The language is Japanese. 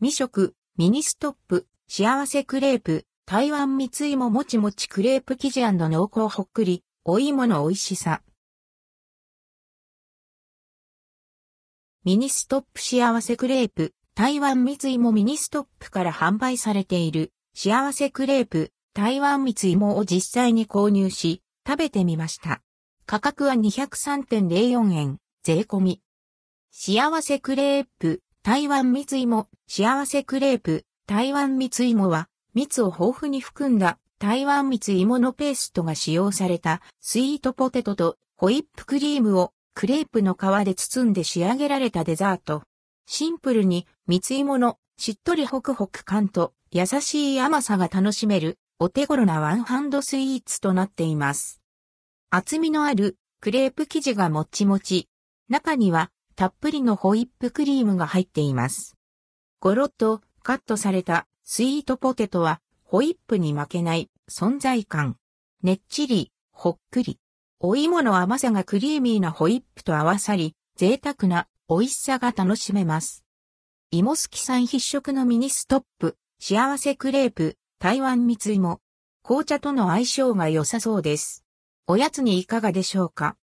実食、ミニストップ、幸せクレープ、台湾蜜芋もちもちクレープ生地濃厚ほっくり、お芋の美味しさ。ミニストップ幸せクレープ、台湾蜜芋ミニストップから販売されている幸せクレープ、台湾蜜芋を実際に購入し、食べてみました。価格は203.04円、税込み。幸せクレープ、台湾蜜芋、幸せクレープ、台湾蜜芋は、蜜を豊富に含んだ台湾蜜芋のペーストが使用されたスイートポテトとホイップクリームをクレープの皮で包んで仕上げられたデザート。シンプルに蜜芋のしっとりホクホク感と優しい甘さが楽しめるお手頃なワンハンドスイーツとなっています。厚みのあるクレープ生地がもちもち。中にはたっぷりのホイップクリームが入っています。ゴロッとカットされたスイートポテトはホイップに負けない存在感。ねっちり、ほっくり。お芋の甘さがクリーミーなホイップと合わさり、贅沢な美味しさが楽しめます。芋好きさん必食のミニストップ、幸せクレープ、台湾蜜芋。紅茶との相性が良さそうです。おやつにいかがでしょうか？